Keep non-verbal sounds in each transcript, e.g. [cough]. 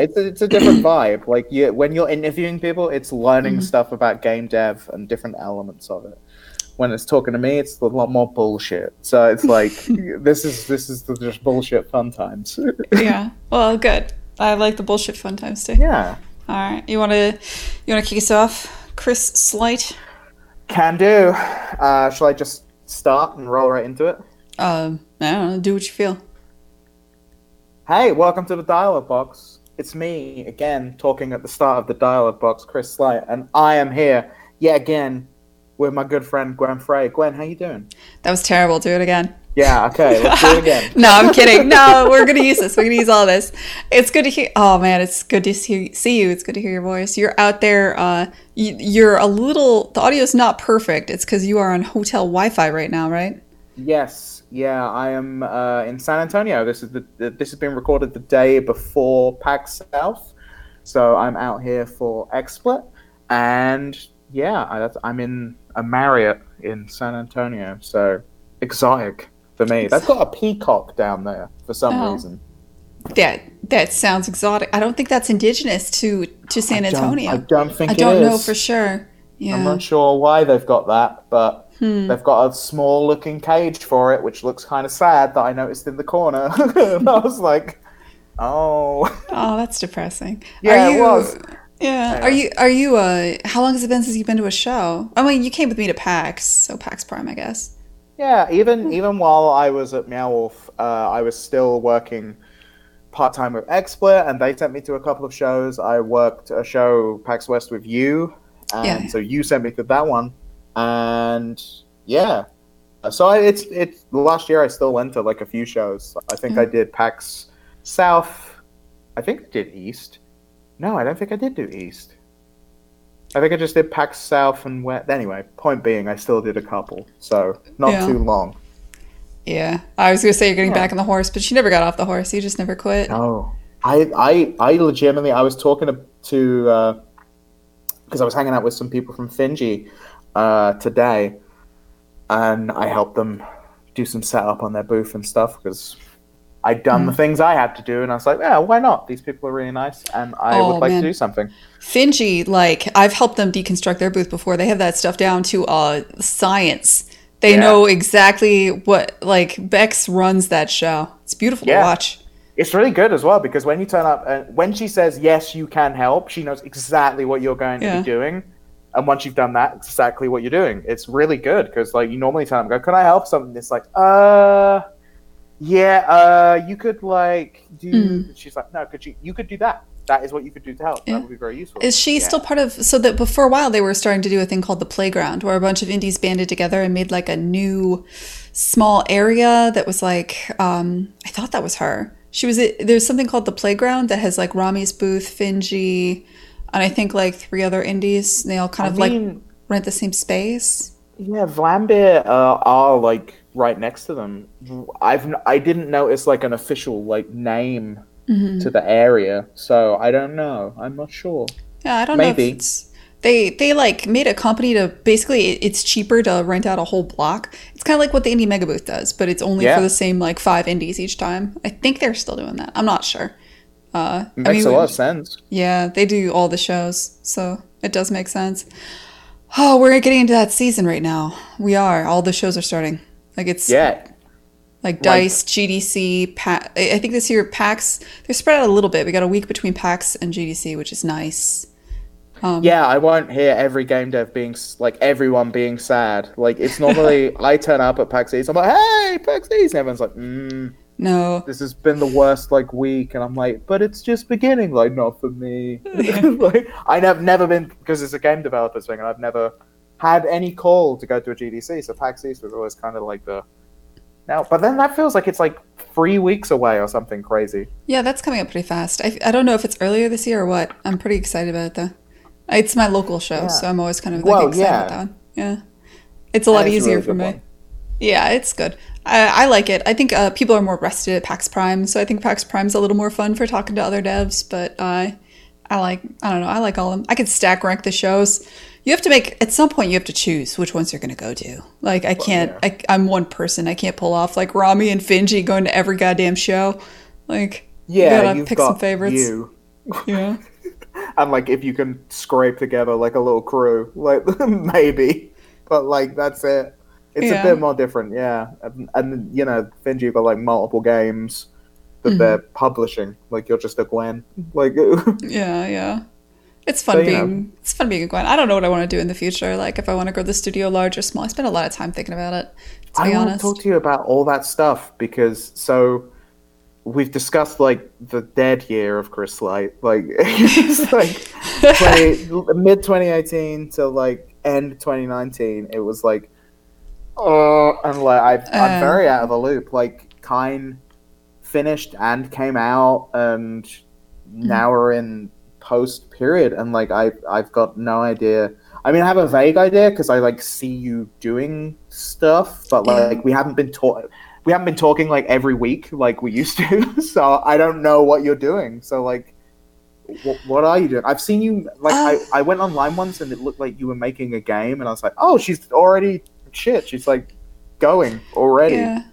it's a, it's a different [clears throat] vibe. Like you, when you're interviewing people, it's learning stuff about game dev and different elements of it. When it's talking to me, it's a lot more bullshit. So it's like [laughs] this is this is the just bullshit fun times. [laughs] yeah. Well, good. I like the bullshit fun times too. yeah, All right. You want to you want to kick us off, Chris Slight? can do. Uh, shall I just start and roll right into it? Um, I don't know. Do what you feel. Hey, welcome to the dialogue box. It's me again, talking at the start of the dialogue box, Chris Slight, and I am here yet again with my good friend Gwen Frey. Gwen, how are you doing? That was terrible. Do it again. Yeah, okay, let's do it again. [laughs] no, I'm kidding. No, we're gonna use this. We're gonna use all this. It's good to hear. Oh man, it's good to see, see you. It's good to hear your voice. You're out there. Uh, you, you're a little. The audio's not perfect. It's because you are on hotel Wi-Fi right now, right? Yes, yeah, I am uh, in San Antonio. This is the, this has been recorded the day before PAX South, so I'm out here for XSplit, and yeah, I, that's, I'm in a Marriott in San Antonio. So exotic for me. They've got a peacock down there for some Oh. reason. That that sounds exotic. I don't think that's indigenous to to San I don't- Antonio. I don't think I don't know for sure. Yeah. I'm not sure why they've got that, but Hmm. they've got a small looking cage for it, which looks kind of sad that I noticed in the corner. [laughs] and I was like, oh. Oh, that's depressing. Yeah, are it you, was. Yeah. Are you are you uh how long has it been since you've been to a show? I mean, you came with me to PAX, so PAX Prime, I guess. Yeah, even even while I was at Meow Wolf, uh, I was still working part time with XSplit, and they sent me to a couple of shows. I worked a show PAX West with you, and Yeah. so you sent me to that one, and yeah. So I, it's it's last year I still went to like a few shows. I think I mm-hmm. did PAX South. I think I did East. No, I don't think I did do East. I think I just did PAX South and West. Anyway, point being, I still did a couple, so not Yeah. too long. Yeah. I was gonna say you're getting Yeah. back on the horse, but you never got off the horse. You just never quit. No, I, I, I legitimately, I was talking to, uh, because I was hanging out with some people from Finji, uh, today, and I helped them do some setup on their booth and stuff because I'd done Hmm. the things I had to do, and I was like, yeah, why not? These people are really nice, and I Oh, would like man. to do something. Finji, like I've helped them deconstruct their booth before. They have that stuff down to uh science. They Yeah. know exactly what like Bex runs that show. It's beautiful Yeah. to watch. It's really good as well because when you turn up, and when she says yes, you can help, she knows exactly what you're going to be doing. And once you've done that, exactly what you're doing. It's really good because like you normally tell them, go, "Can I help?" Something it's like, uh, yeah, uh, you could like do. She's like, no, could you? You could do that. That is what you could do to help. Yeah. That would be very useful. Is she Yeah. still part of? So that before a while they were starting to do a thing called the playground, where a bunch of indies banded together and made like a new small area that was like um, I thought that was her. She was there's something called the playground that has like Rami's booth, Finji, and I think like three other indies. They all kind I of like rent the same space. Yeah, Vlambeer uh, are like right next to them. I've n- I didn't notice like an official like name Mm-hmm. to the area, so I don't know. I'm not sure. Yeah, I don't know Maybe. it's they they like made a company to basically it's cheaper to rent out a whole block. It's kind of like what the indie mega booth does, but it's only Yeah. for the same like five indies each time. I think they're still doing that. I'm not sure. Uh, I Makes mean, a lot of sense. yeah, they do all the shows, so it does make sense. Oh, we're getting into that season right now. We are. All the shows are starting. Like it's Yeah, like Dice, GDC, pa- I I think this year PAX. They're spread out a little bit. We got a week between PAX and GDC, which is nice. Um, yeah. I won't hear every game dev being like everyone being sad. Like it's normally [laughs] I turn up at PAX East. I'm like, hey, PAX East, and everyone's like, mm, No, this has been the worst like week, and I'm like, but it's just beginning. Like not for me. [laughs] [laughs] like I have never been because it's a game developers thing, and I've never had any call to go to a GDC. So PAX East was always kind of like the now, but then that feels like it's like three weeks away or something crazy. Yeah, that's coming up pretty fast. I, I don't know if it's earlier this year or what. I'm pretty excited about it though. It's my local show, Yeah. so I'm always kind of like Well, excited yeah. about that one. Yeah, it's a lot And it's a easier really for me. one. Yeah, it's good. I, I like it. I think uh, people are more rested at PAX Prime, so I think PAX Prime's a little more fun for talking to other devs. But I, I like. I don't know. I like all of them. I could stack rank the shows. You have to make at some point. You have to choose which ones you're going to go to. Like I can't. yeah. I, I'm one person. I can't pull off like Rami and Finji going to every goddamn show. Like Yeah, you gotta you've pick got some favorites. you. Yeah. [laughs] and like if you can scrape together like a little crew, like [laughs] maybe, but like that's it. It's Yeah. a bit more different, yeah. And, and you know, Finji got like multiple games that Mhm. they're publishing. Like you're just a Gwen, [laughs] like [laughs] Yeah, yeah. It's fun So, you know. being it's fun being a Gwen. I don't know what I want to do in the future. Like if I want to grow the studio large or small. I spend a lot of time thinking about it. To I be want to honest. talk to you about all that stuff because so we've discussed like the dead year of Chris Slight, [laughs] like like 20, mid 2018 to like end 2019. It was like, oh, and like I, I'm Uh. very out of the loop. Like Kine finished and came out, and now we're in post period, and like I I've got no idea. I mean, I have a vague idea because I like see you doing stuff, but Yeah. like we haven't been taught. We haven't been talking like every week like we used to, [laughs] so I don't know what you're doing. So like, what, what are you doing? I've seen you like Uh, I, I went online once and it looked like you were making a game, and I was like, oh, she's already shit. She's like going already. Yeah.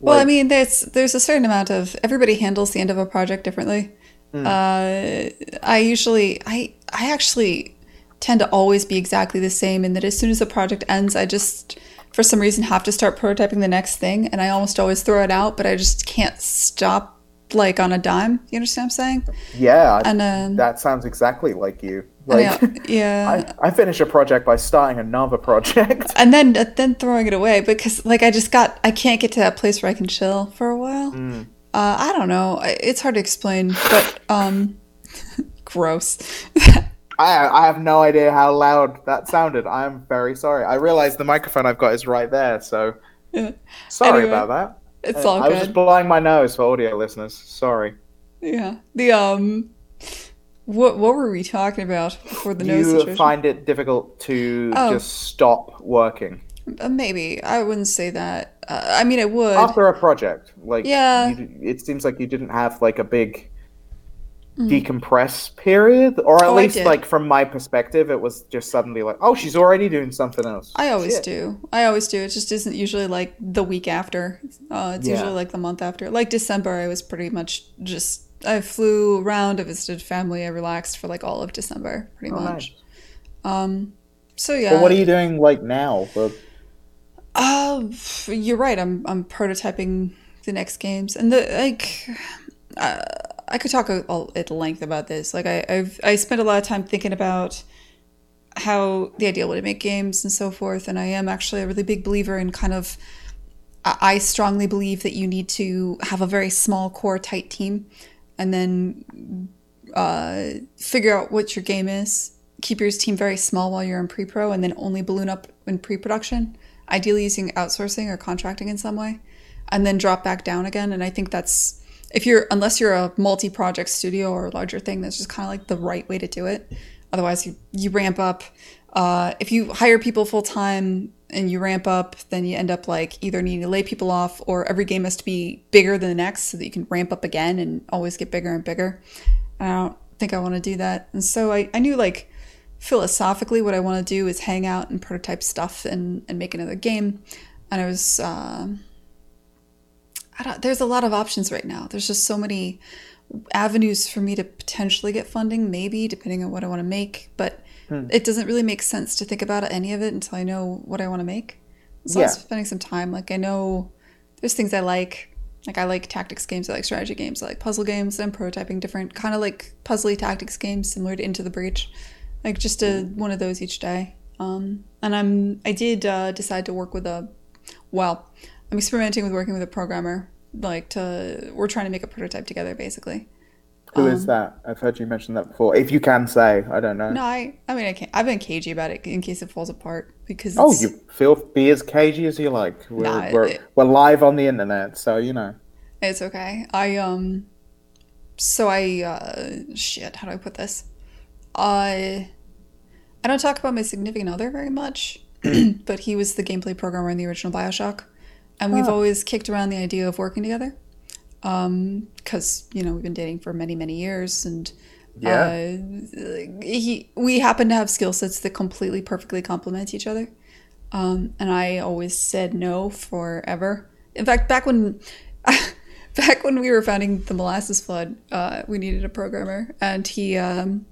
Well, I mean, there's there's a certain amount of everybody handles the end of a project differently. Mm. Uh, I usually, I I actually tend to always be exactly the same in that as soon as the project ends, I just for some reason have to start prototyping the next thing, and I almost always throw it out, but I just can't stop like on a dime. You understand what I'm saying? yeah, And um, that sounds exactly like you. Like, I- [laughs] yeah. I, I finish a project by starting another project. [laughs] and then uh, then throwing it away because like I just got I can't get to that place where I can chill for a while. Mm. Uh, I don't know. It's hard to explain, but um, [laughs] gross. I I have no idea how loud that sounded. I'm very sorry. I realize the microphone I've got is right there, so Yeah. sorry Anyway, about that. It's Uh, all I was just blowing my nose for audio listeners. Sorry. Yeah. The um, what what were we talking about before the nose you situation? find it difficult to Oh. just stop working Uh, maybe I wouldn't say that. Uh, I mean, it would. after a project. Like, Yeah. you, it seems like you didn't have like a big decompress period, or at Mm. Oh, least like from my perspective, it was just suddenly like, oh, she's already doing something else. I always Shit. do. I always do. It just isn't usually like the week after. Uh, it's Yeah. usually like the month after. Like December, I was pretty much just. I flew around. I visited family. I relaxed for like all of December, pretty Oh, much. nice. Um. So yeah. But what are you doing like now? The- Uh, you're right. I'm I'm prototyping the next games, and the like. Uh, I could talk at length about this. Like I I've I spent a lot of time thinking about how the ideal way to make games and so forth, and I am actually a really big believer in kind of. I I strongly believe that you need to have a very small core, tight team, and then uh, figure out what your game is. Keep your team very small while you're in pre-pro, and then only balloon up in pre-production. Ideally, using outsourcing or contracting in some way, and then drop back down again. And I think that's if you're unless you're a multi-project studio or a larger thing, that's just kind of like the right way to do it. Otherwise, you you ramp up. Uh, if you hire people full time and you ramp up, then you end up like either needing to lay people off or every game has to be bigger than the next so that you can ramp up again and always get bigger and bigger. And I don't think I want to do that. And so I, I knew like philosophically what I want to do is hang out and prototype stuff and, and make another game. And I was, um I don't, there's a lot of options right now. There's just so many avenues for me to potentially get funding, maybe depending on what I want to make. But it doesn't really make sense to think about any of it until I know what I want to make. So I'm spending some time. Like I know there's things I like. Like I like tactics games, I like strategy games, I like puzzle games. I'm prototyping different kind of like puzzly tactics games similar to Into the Breach. Like just a one of those each day. Um, and I'm I did uh, decide to work with a well, I'm experimenting with working with a programmer. Like to we're trying to make a prototype together basically. Who is that? I've heard you mention that before. If you can say, I don't know. No, I I mean I can't I've been cagey about it in case it falls apart because Oh, you feel be as cagey as you like. We're, Nah, we're, it- we're live on the internet, so you know. It's okay. I um so I uh shit, how do I put this? I I don't talk about my significant other very much, [clears throat] but he was the gameplay programmer in the original BioShock. And we've Oh. always kicked around the idea of working together. Um cuz you know, we've been dating for many many years and Yeah. uh, he we happen to have skill sets that completely perfectly complement each other. Um, and I always said no forever. In fact, back when [laughs] back when we were founding the Molasses Flood, uh, we needed a programmer, and he um,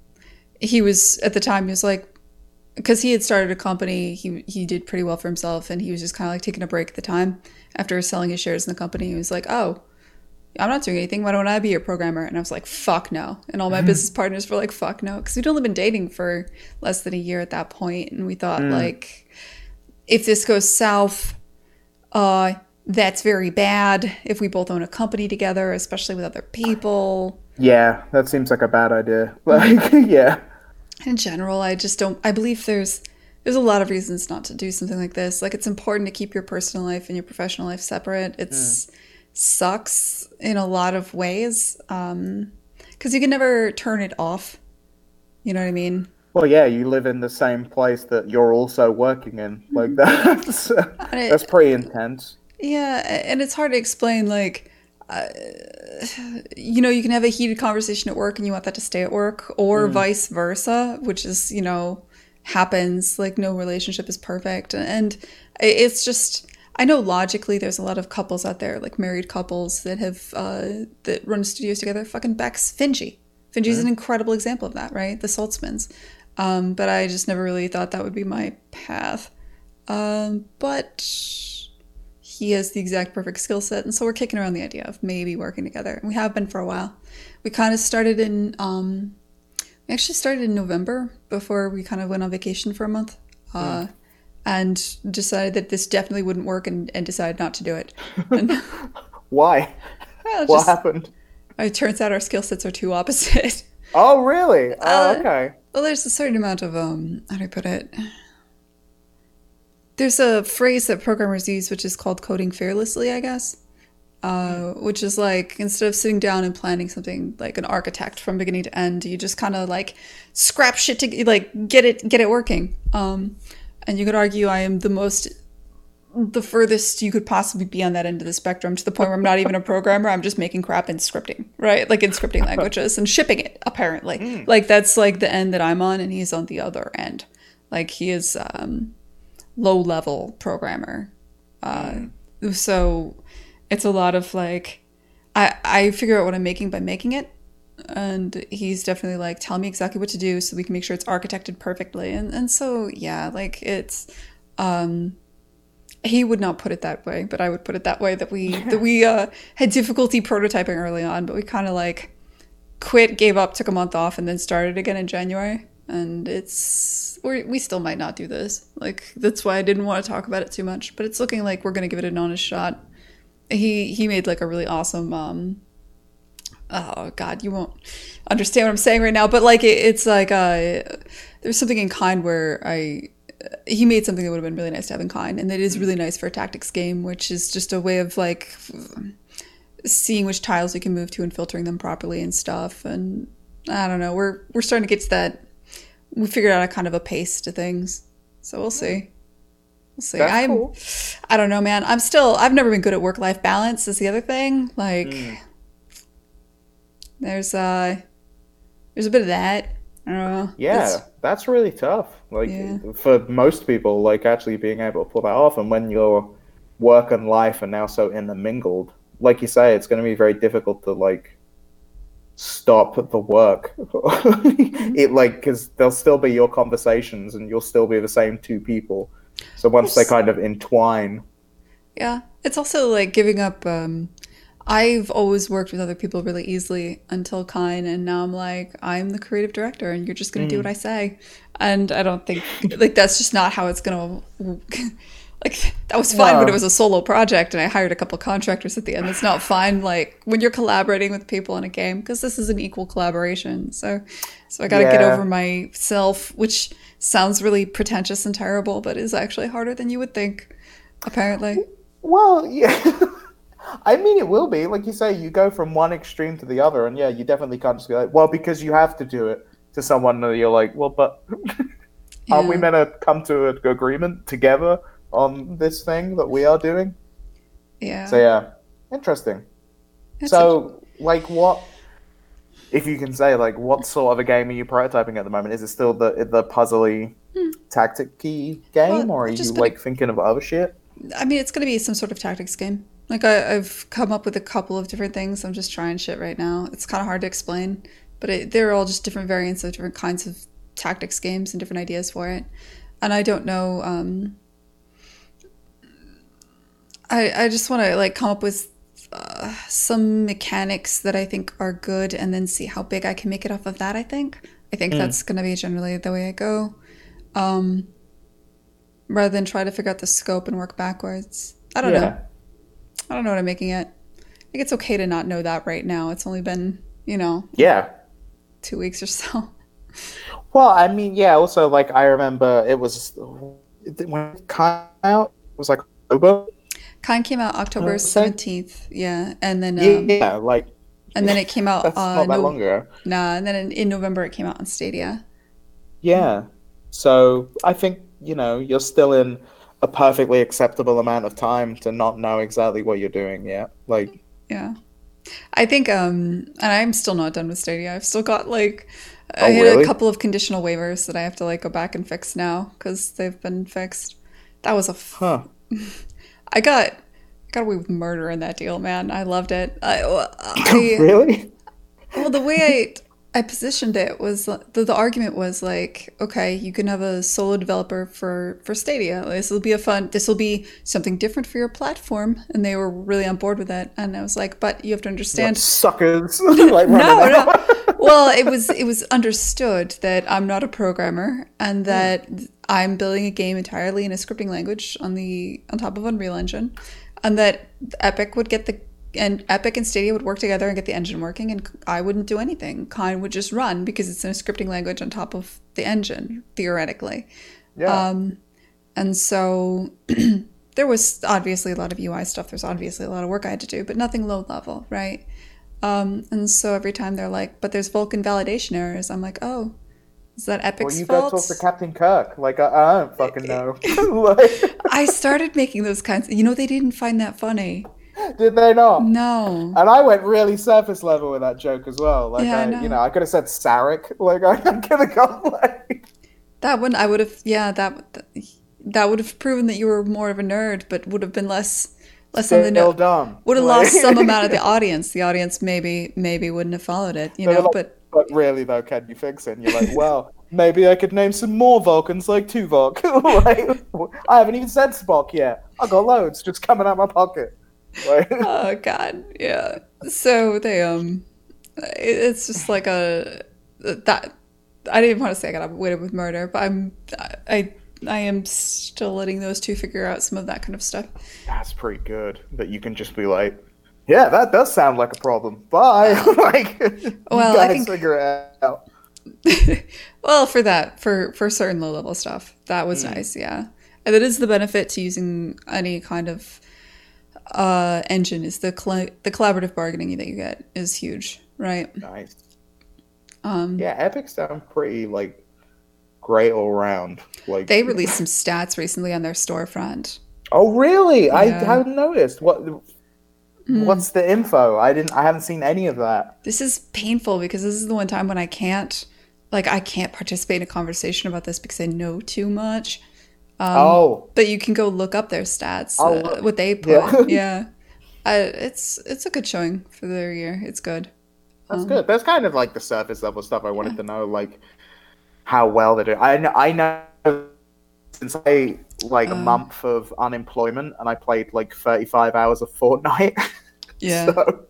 he was at the time he was like because he had started a company, he he did pretty well for himself, and he was just kind of like taking a break at the time after selling his shares in the company. He was like, "Oh, I'm not doing anything. Why don't I be your programmer?" And I was like, "Fuck no!" And all my business partners were like, "Fuck no," because we'd only been dating for less than a year at that point, and we thought like, if this goes south, uh, that's very bad. If we both own a company together, especially with other people. Yeah, that seems like a bad idea. [laughs] Like, yeah. In general i just don't i believe there's there's a lot of reasons not to do something like this like it's important to keep your personal life and your professional life separate it's sucks in a lot of ways um because you can never turn it off you know what i mean Well, yeah, you live in the same place that you're also working in. Like [laughs] that's it- that's pretty intense. Yeah, and it's hard to explain. Like, uh, you know, you can have a heated conversation at work and you want that to stay at work, or vice versa, which is, you know, happens. Like, no relationship is perfect. And it's just, I know logically there's a lot of couples out there, like married couples that have, uh, that run studios together. Fucking Bex Finji. Finji's an incredible example of that, right? The Saltsmans. Um, but I just never really thought that would be my path. Um, but he has the exact perfect skill set and so we're kicking around the idea of maybe working together and we have been for a while we kind of started in um we actually started in november before we kind of went on vacation for a month uh and decided that this definitely wouldn't work and, and decided not to do it and [laughs] Why? well, What just, happened? it turns out our skill sets are too opposite Oh, really? Oh, Uh, okay. Well, there's a certain amount of um, how do I put it? There's a phrase that programmers use, which is called coding fearlessly, I guess. Uh, which is like instead of sitting down and planning something like an architect from beginning to end, you just kind of like scrap shit to like get it get it working. Um, and you could argue I am the most the furthest you could possibly be on that end of the spectrum to the point where I'm not even a programmer. I'm just making crap in scripting, right? Like in scripting languages and shipping it, apparently. Like that's like the end that I'm on, and he's on the other end. Like he is um, low level programmer. Uh, So it's a lot of like, I, I figure out what I'm making by making it. And he's definitely like, tell me exactly what to do so we can make sure it's architected perfectly. And, and so, yeah, like it's, um, he would not put it that way, but I would put it that way that we [laughs] that we uh, had difficulty prototyping early on, but we kind of like quit, gave up, took a month off, and then started again in January. And it's we we still might not do this. Like that's why I didn't want to talk about it too much. But it's looking like we're gonna give it an honest shot. He he made like a really awesome. um Oh God, you won't understand what I'm saying right now. But like it, it's like uh, there's something in Kine where I he made something that would have been really nice to have in Kine and that is really nice for a tactics game which is just a way of like seeing which tiles you can move to and filtering them properly and stuff and i don't know we're we're starting to get to that we figured out a kind of a pace to things. So we'll see. We'll see. That's i'm cool. i don't know man. I'm still i've never been good at work life balance is the other thing. Like there's uh there's a bit of that. I don't know. Yeah, It's- that's really tough. Like Yeah. for most people, like actually being able to pull that off, and when your work and life are now so intermingled, like you say, it's going to be very difficult to like stop the work. it like because there'll still be your conversations, and you'll still be the same two people. So once they kind of entwine, Yeah. It's also like giving up um I've always worked with other people really easily until Kine and now I'm like I'm the creative director and you're just going to do what I say. And I don't think like that's just not how it's going to like that was fine when No. it was a solo project and I hired a couple contractors at the end. It's not fine like when you're collaborating with people in a game because this is an equal collaboration. So so I got to get over myself, which sounds really pretentious and terrible, but is actually harder than you would think apparently. Well, yeah. [laughs] I mean, it will be. Like you say, you go from one extreme to the other, and yeah, you definitely can't just be like, well, because you have to do it to someone and you're like, well, but [laughs] aren't we Yeah. meant to come to an agreement together on this thing that we are doing? Yeah. So, yeah, interesting. It's so, like, what, if you can say, like, what sort of a game are you prototyping at the moment? Is it still the the puzzly, tactic key game, Hmm. Well, or are you, gonna- like, thinking of other shit? I mean, it's going to be some sort of tactics game. Like I, I've come up with a couple of different things. I'm just trying shit right now. It's kind of hard to explain, but it, they're all just different variants of different kinds of tactics games and different ideas for it. And I don't know. Um, I I just want to like come up with uh, some mechanics that I think are good, and then see how big I can make it off of that. I think. I think that's going to be generally the way I go, um, rather than try to figure out the scope and work backwards. I don't know. I don't know what I'm making it. I think it's okay to not know that right now. It's only been, you know, Yeah. two weeks or so. Well, I mean, yeah. Also, like I remember, it was when it came out. It was like October. Kine came out October Okay. seventeenth, yeah, and then um, yeah, like and then it came out. that's Uh, not that no- long ago. Nah, and then in, in November it came out on Stadia. Yeah. So I think you know you're still in a perfectly acceptable amount of time to not know exactly what you're doing yet. Like, Yeah, I think, um, and I'm still not done with Stadia. I've still got like, Oh, I had really? a couple of conditional waivers that I have to like go back and fix now because they've been fixed. That was a f- huh? [laughs] I got got away with murder in that deal, man. I loved it. I, [laughs] I really? well, the way I I positioned it was the, the argument was like, okay, you can have a solo developer for for Stadia. This will be a fun. This will be something different for your platform, and they were really on board with that. And I was like, but you have to understand. Suckers. [laughs] like, [laughs] No, no. well, it was it was understood that I'm not a programmer and hmm. that I'm building a game entirely in a scripting language on the on top of Unreal Engine, and that Epic would get the and Epic and Stadia would work together and get the engine working, and I wouldn't do anything. Kine would just run because it's in a scripting language on top of the engine theoretically. Yeah. Um, and so [clears throat] there was obviously a lot of UI stuff. There's obviously a lot of work I had to do, but nothing low level, right? Um, and so every time they're like, but there's Vulkan validation errors, I'm like, oh, is that Epic's well, you go fault? talk to Captain Kirk. Like, I, I don't fucking [laughs] know. [laughs] like, I started making those kinds. You know, they didn't find that funny. [laughs] did they not? No. And I went really surface level with that joke as well. Like, Yeah, I know. you know, I could have said Sarek. Like, [laughs] I could have gone like, That one, I would have, yeah, that that would have proven that you were more of a nerd, but would have been less less on the no. dumb. Would have Like- lost some amount of the [laughs] audience. The audience maybe maybe wouldn't have followed it, you know. like, But But really, though, can you fix it? And you're like, well, maybe I could name some more Vulcans like Tuvok. like, I haven't even said Spock yet. I got loads just coming out my pocket. Like, [laughs] oh [laughs] god yeah so they um it- it's just like a that i didn't want to say i got away with murder but i'm i i am still letting those two figure out some of that kind of stuff that's pretty good. That you can just be like, yeah, that does sound like a problem. Bye. [laughs] like, Well, I think- figure it out. well for that for for certain low level stuff that was Hmm. nice yeah and that is the benefit to using any kind of uh engine is the coll- the collaborative bargaining that you get is huge right Nice. um Yeah, Epic sound pretty like great all around. Like, they released some stats recently on their storefront oh really? I Yeah. haven't noticed. What? What's the info? I didn't. I haven't seen any of that. This is painful because this is the one time when I can't, like, I can't participate in a conversation about this because I know too much. Oh, But you can go look up their stats, uh, what they put. Yeah. [laughs] Yeah, I, it's it's a good showing for their year. It's good. That's good. That's kind of like the surface level stuff I wanted to know, like how well they do. I know, I know since I like a Uh. month of unemployment and I played like 35 hours of Fortnite. [laughs] Yeah, so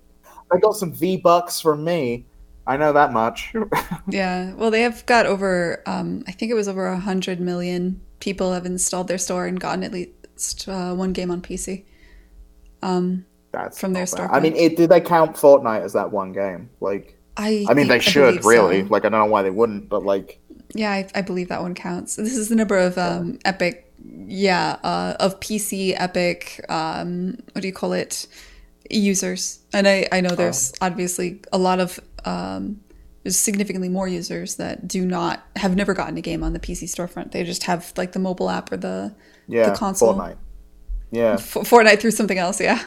I got some V bucks from me. I know that much. [laughs] yeah. Well, they have got over. Um, I think it was over a hundred million people have installed their store and gotten at least uh, one game on PC. Um, That's From their storefront. I mean, it, do they count Fortnite as that one game? Like, I. I mean, they should believe so. really. Like, I don't know why they wouldn't, but like, Yeah, I, I believe that one counts. [laughs] This is the number of um, Epic, yeah, uh, of PC Epic. Um, what do you call it? Users, and I I know there's Oh. obviously a lot of um, there's significantly more users that do not have never gotten a game on the PC storefront. They just have like the mobile app or the yeah, console. Fortnite. Yeah, F- Fortnite through something else. Yeah,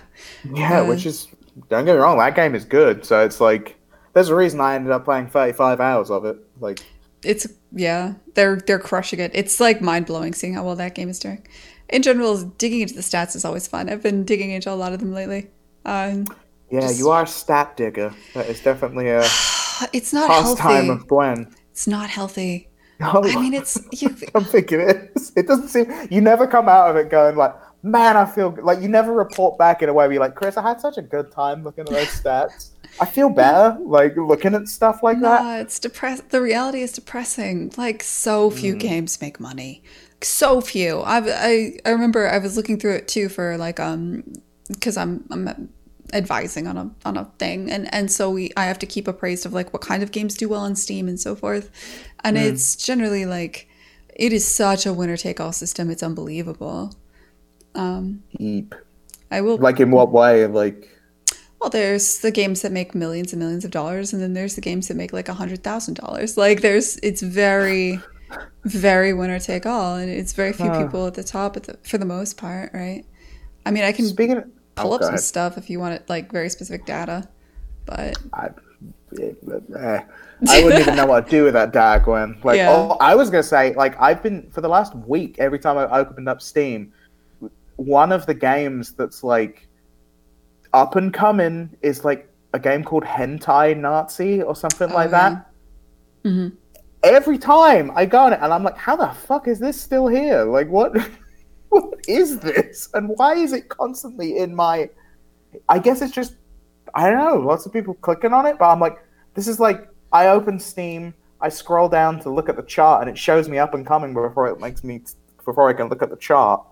yeah, which is don't get me wrong, that game is good. So it's like there's a reason I ended up playing 35 hours of it. Like, it's yeah they're they're crushing it. It's like mind blowing seeing how well that game is doing. in general, digging into the stats is always fun. I've been digging into a lot of them lately. Um, Yeah, Just- you are a stat digger. That is definitely a [sighs] it's not healthy. of Gwen. It's not healthy. No, I mean, it's [laughs] you, I'm thinking it is. It doesn't seem. You never come out of it going like, man, I feel good." like you never report back in a way where you're like, Chris, I had such a good time looking at those stats. I feel better like looking at stuff like that. it's depress. The reality is depressing. Like so few Mm. games make money. So few. I I I remember I was looking through it too for like um because I'm I'm advising on a on a thing and and so we I have to keep appraised of like what kind of games do well on Steam and so forth, and Mm. it's generally like it is such a winner take all system. It's unbelievable. Um, Heap. I will Like in what way? Like Well, there's the games that make millions and millions of dollars, and then there's the games that make like a hundred thousand dollars. Like there's, it's very, [laughs] very winner take all, and it's very few Huh. people at the top at the, for the most part, right? I mean, I can speaking. Of, pull oh, up some ahead. stuff if you want it, like very specific data, but I, eh, I wouldn't even know what to do with that data, Gwen. [laughs] Like, Yeah. oh, I was gonna say, like, I've been for the last week. Every time I opened up Steam, one of the games that's like up and coming is like a game called Hentai Nazi or something Oh, like yeah. that. Mhm. Every time I go on it, and I'm like, how the fuck is this still here? Like, what? [laughs] [laughs] what is this? And why is it constantly in my? I guess it's just I don't know. Lots of people clicking on it, but I'm like, this is like I open Steam, I scroll down to look at the chart, and it shows me up and coming before it makes me before I can look at the chart.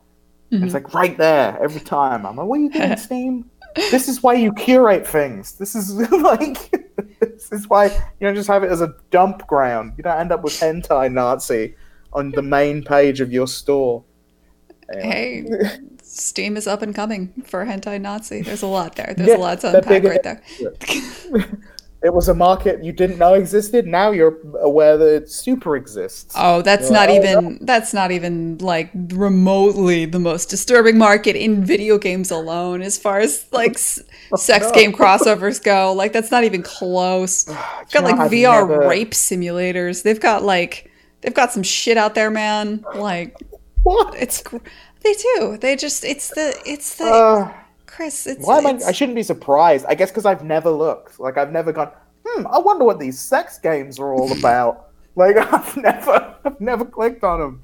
Mhm. It's like right there every time. I'm like, what are you doing, [laughs] Steam? This is why you curate things. This is [laughs] like this is why you don't just have it as a dump ground. You don't end up with hentai Nazi on the main page of your store. Hey, Steam is up and coming for hentai Nazi. There's a lot there. There's Yeah, a lot to unpack right there. [laughs] It was a market you didn't know existed. Now you're aware that it super exists. Oh, that's You're not like, oh, even that's not even like remotely the most disturbing market in video games alone as far as like s- [laughs] oh, sex no. game [laughs] crossovers go. Like that's not even close. [sighs] They've got know, like VR never- rape simulators. They've got like they've got some shit out there, man. Like What? it's they do. They just it's the it's the Uh, Chris. It's, why am I? I shouldn't be surprised. I guess because I've never looked. Like I've never gone. Hmm. I wonder what these sex games are all about. [laughs] like [laughs] I've never, I've never clicked on them.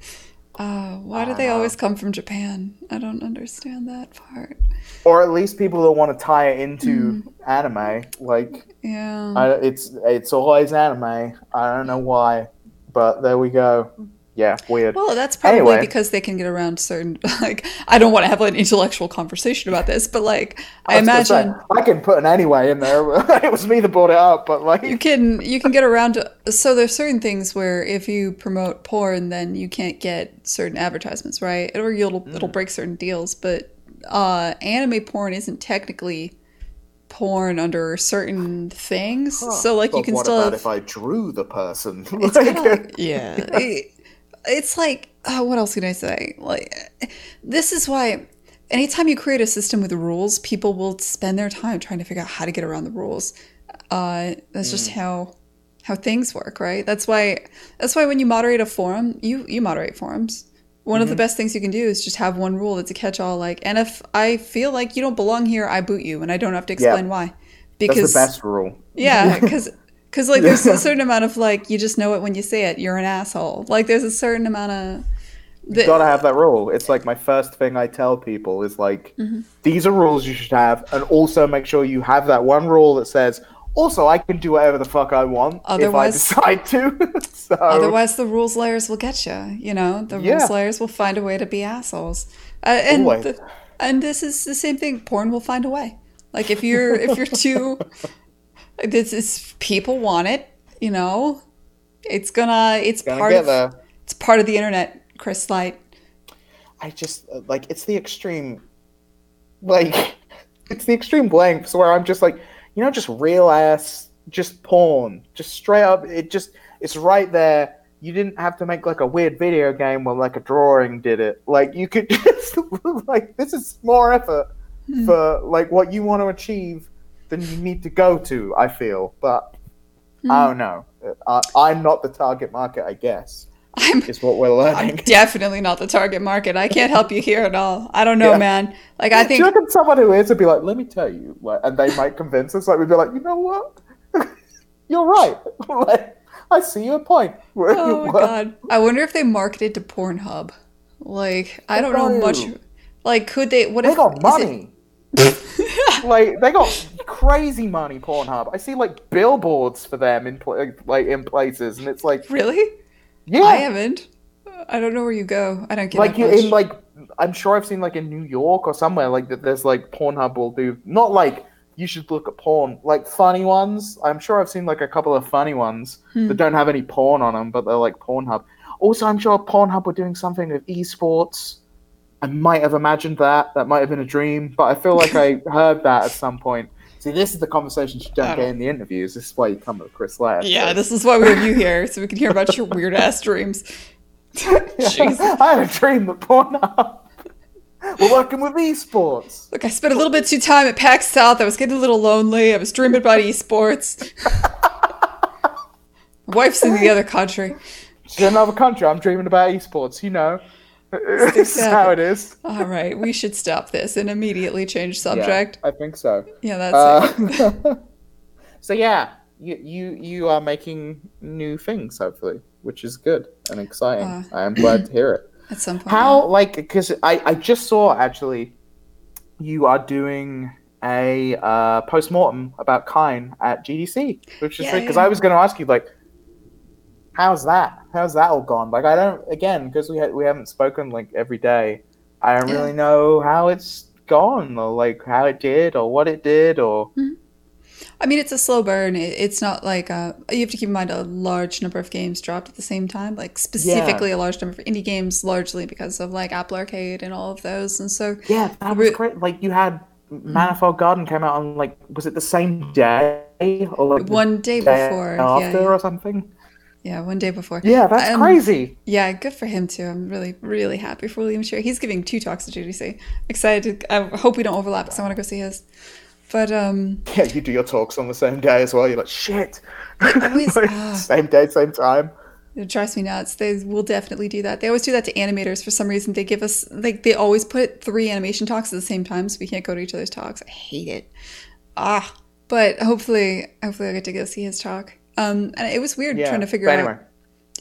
uh, why do they know. always come from Japan? I don't understand that part. Or at least people that want to tie it into Hmm. anime. Like Yeah. I, it's it's always anime. I don't know why, but there we go. Yeah, weird. Well, that's probably Anyway. because they can get around certain [laughs] like I don't want to have an intellectual conversation about this, but like I, was gonna say, imagine I can put an anyway in there. [laughs] it was me that brought it up, but like you can you can get around To, so there's certain things where if you promote porn then you can't get certain advertisements, right? Or you'll it'll Mm. break certain deals, but uh anime porn isn't technically porn under certain things. So like you But can what still about have, if I drew the person? [laughs] It's Like, kinda, yeah. It- it's like uh, what else can I say? Like this is why anytime you create a system with rules, people will spend their time trying to figure out how to get around the rules. Uh, that's just how how things work, right? That's why that's why when you moderate a forum, you you moderate forums. One of the best things you can do is just have one rule that's a catch-all. Like, and if I feel like you don't belong here, I boot you, and I don't have to explain why. That's Because the best rule. yeah, [laughs] because because like there's a certain amount of like you just know it when you say it. You're an asshole. Like there's a certain amount of. You gotta have that rule. It's like my first thing I tell people is like, Mm-hmm. these are rules you should have, and also make sure you have that one rule that says, also I can do whatever the fuck I want Otherwise- if I decide to. [laughs] so Otherwise, the rules layers will get you. You know, the Yeah. rules layers will find a way to be assholes. Uh, and the, and this is the same thing. Porn will find a way. Like if you're if you're too, [laughs] this is people want it. You know, it's gonna it's gonna part of there. it's part of the internet. Chris Slight. I just uh, like it's the extreme, like [laughs] it's the extreme blanks where I'm just like, you know, just real ass, just porn, just straight up. It just it's right there. You didn't have to make like a weird video game where like a drawing did it. Like you could [laughs] just like this is more effort for like what you want to achieve than you need to go to. I feel, but I hmm. don't know. I, I'm not the target market, I guess. I'm is what we're learning. I'm [laughs] definitely not the target market. I can't help you here at all. I don't know, Yeah. man. Like I think. Do you reckon someone who is would be like, "Let me tell you," like, and they might convince us. Like we'd be like, "You know what? [laughs] You're right. [laughs] like, I see your point." Oh my god. I wonder if they marketed to Pornhub. Like, I don't know much. Like, could they? What They if got is it- money. [laughs] like they got crazy money. Pornhub. I see like billboards for them in pla like in places, and it's like, really? yeah, I haven't. I don't know where you go. I don't get like in like I'm sure I've seen like in New York or somewhere like that. There's like Pornhub will do not like you should look at porn like funny ones. I'm sure I've seen like a couple of funny ones Hmm. that don't have any porn on them, but they're like Pornhub. Also, I'm sure Pornhub were doing something with esports. I might have imagined that. That might have been a dream, but I feel like I [laughs] heard that at some point. See, this is the conversation you don't don't- get in the interviews. This is why you come with Chris Laird. yeah, this is why we have you here, so we can hear about your weird ass dreams. [laughs] I had a dream that Pornhub were working with esports. Look, I spent a little bit too time at PAX South. I was getting a little lonely. I was dreaming about esports. [laughs] My wife's in the other country. In another country. I'm dreaming about esports. You know, this is how it is. All right, we should stop this and immediately change subject. Yeah, I think so. Yeah, that's it. Uh, [laughs] so yeah, you, you you are making new things hopefully, which is good and exciting. Uh, I am glad to hear it. [clears throat] At some point. How like because I I just saw actually, you are doing a uh, post mortem about Kine at GDC, which is Yeah, because yeah. I was going to ask you like, how's that? How's that all gone? Like I don't again because we had we haven't spoken like every day. I don't Yeah. really know how it's gone or like how it did or what it did or I mean, it's a slow burn. It, it's not like uh, you have to keep in mind a large number of games dropped at the same time. Like specifically a large number of indie games, largely because of like Apple Arcade and all of those. And so yeah, that was Re- great. Like you had Manifold Garden came out on like was it the same day or like one day day before, after yeah, or something? Yeah, one day before. Yeah, that's Um, crazy. Yeah, good for him too. I'm really, really happy for William Chyr. He's giving two talks at GDC. Excited. I hope we don't overlap because I want to go see his. But um, Yeah, you do your talks on the same day as well. You're like, shit. always- Like, ah. same day, same time. It drives me nuts. They will definitely do that. They always do that to animators for some reason. They give us like they always put three animation talks at the same time, so we can't go to each other's talks. I hate it. Ah, but hopefully, hopefully I get to go see his talk. Um, and it was weird Yeah. trying to figure out. anyway,